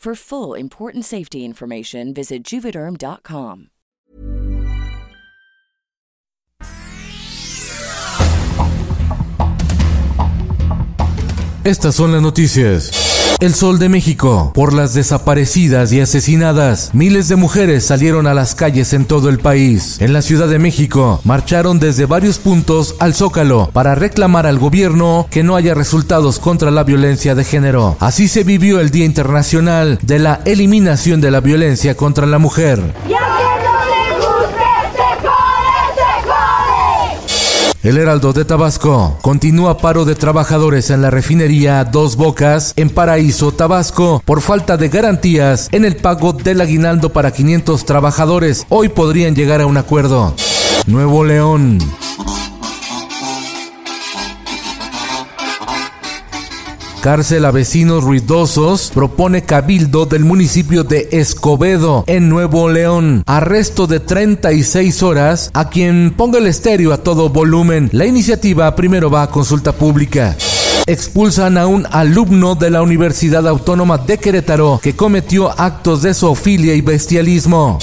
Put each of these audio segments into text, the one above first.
For full important safety information, visit juvederm.com. Estas son las noticias. El Sol de México. Por las desaparecidas y asesinadas, miles de mujeres salieron a las calles en todo el país. En la Ciudad de México, marcharon desde varios puntos al Zócalo para reclamar al gobierno que no haya resultados contra la violencia de género. Así se vivió el Día Internacional de la Eliminación de la Violencia contra la Mujer. El Heraldo de Tabasco continúa paro de trabajadores en la refinería Dos Bocas en Paraíso, Tabasco, por falta de garantías en el pago del aguinaldo para 500 trabajadores. Hoy podrían llegar a un acuerdo. Nuevo León. Cárcel a vecinos ruidosos propone cabildo del municipio de Escobedo, en Nuevo León. Arresto de 36 horas a quien ponga el estéreo a todo volumen. La iniciativa primero va a consulta pública expulsan a un alumno de la Universidad Autónoma de Querétaro que cometió actos de zoofilia y bestialismo.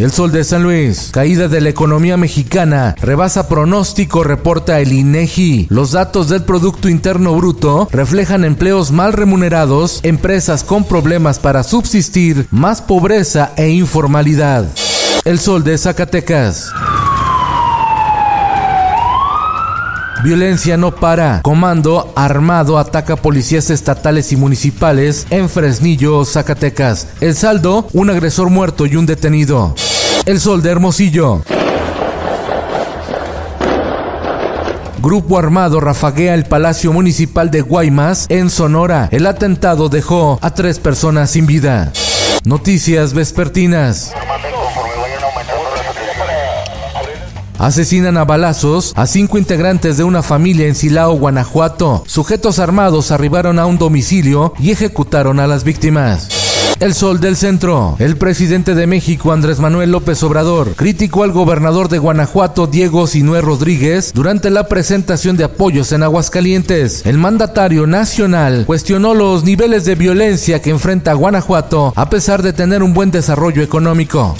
El sol de San Luis, caída de la economía mexicana, rebasa pronóstico, reporta el INEGI. Los datos del Producto Interno Bruto reflejan empleos mal remunerados, empresas con problemas para subsistir, más pobreza e informalidad. El sol de Zacatecas. Violencia no para. Comando armado ataca policías estatales y municipales en Fresnillo, Zacatecas. El saldo, un agresor muerto y un detenido. El sol de Hermosillo. Grupo armado rafaguea el Palacio Municipal de Guaymas en Sonora. El atentado dejó a tres personas sin vida. Noticias vespertinas. Asesinan a balazos a cinco integrantes de una familia en Silao, Guanajuato. Sujetos armados arribaron a un domicilio y ejecutaron a las víctimas. El Sol del Centro. El presidente de México, Andrés Manuel López Obrador, criticó al gobernador de Guanajuato, Diego Sinué Rodríguez, durante la presentación de apoyos en Aguascalientes. El mandatario nacional cuestionó los niveles de violencia que enfrenta Guanajuato a pesar de tener un buen desarrollo económico.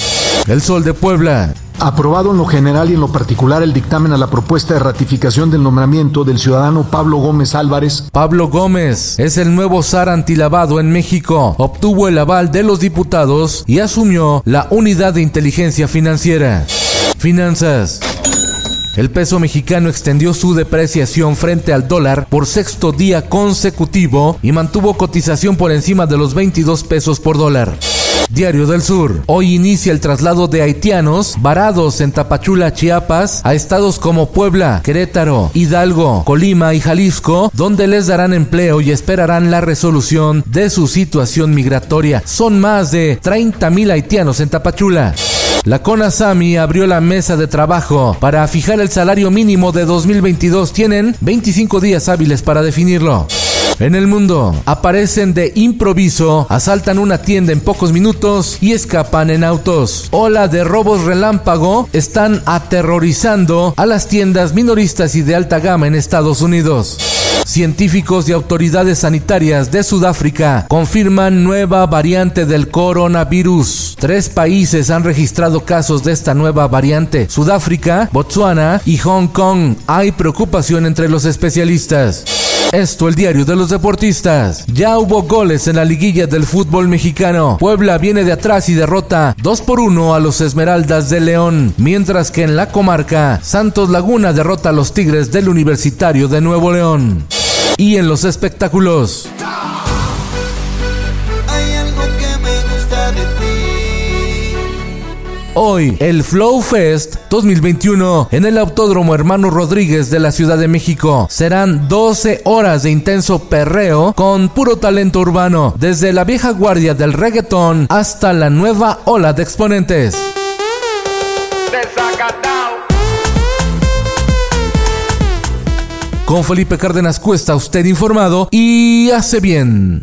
El Sol de Puebla. Aprobado en lo general y en lo particular el dictamen a la propuesta de ratificación del nombramiento del ciudadano Pablo Gómez Álvarez. Pablo Gómez es el nuevo zar antilavado en México. Obtuvo el aval de los diputados y asumió la unidad de inteligencia financiera. Finanzas. El peso mexicano extendió su depreciación frente al dólar por sexto día consecutivo y mantuvo cotización por encima de los 22 pesos por dólar. Diario del Sur. Hoy inicia el traslado de haitianos varados en Tapachula, Chiapas, a estados como Puebla, Querétaro, Hidalgo, Colima y Jalisco, donde les darán empleo y esperarán la resolución de su situación migratoria. Son más de 30 mil haitianos en Tapachula. La CONASAMI abrió la mesa de trabajo para fijar el salario mínimo de 2022. Tienen 25 días hábiles para definirlo. En el mundo, aparecen de improviso, asaltan una tienda en pocos minutos y escapan en autos. Ola de robos relámpago están aterrorizando a las tiendas minoristas y de alta gama en Estados Unidos. Científicos y autoridades sanitarias de Sudáfrica confirman nueva variante del coronavirus. Tres países han registrado casos de esta nueva variante, Sudáfrica, Botswana y Hong Kong. Hay preocupación entre los especialistas. Esto el diario de los deportistas. Ya hubo goles en la liguilla del fútbol mexicano. Puebla viene de atrás y derrota 2 por 1 a los Esmeraldas de León, mientras que en la comarca Santos Laguna derrota a los Tigres del Universitario de Nuevo León. Y en los espectáculos. Hoy, el Flow Fest 2021 en el Autódromo Hermano Rodríguez de la Ciudad de México. Serán 12 horas de intenso perreo con puro talento urbano, desde la vieja guardia del reggaetón hasta la nueva ola de exponentes. Con Felipe Cárdenas Cuesta, usted informado y hace bien.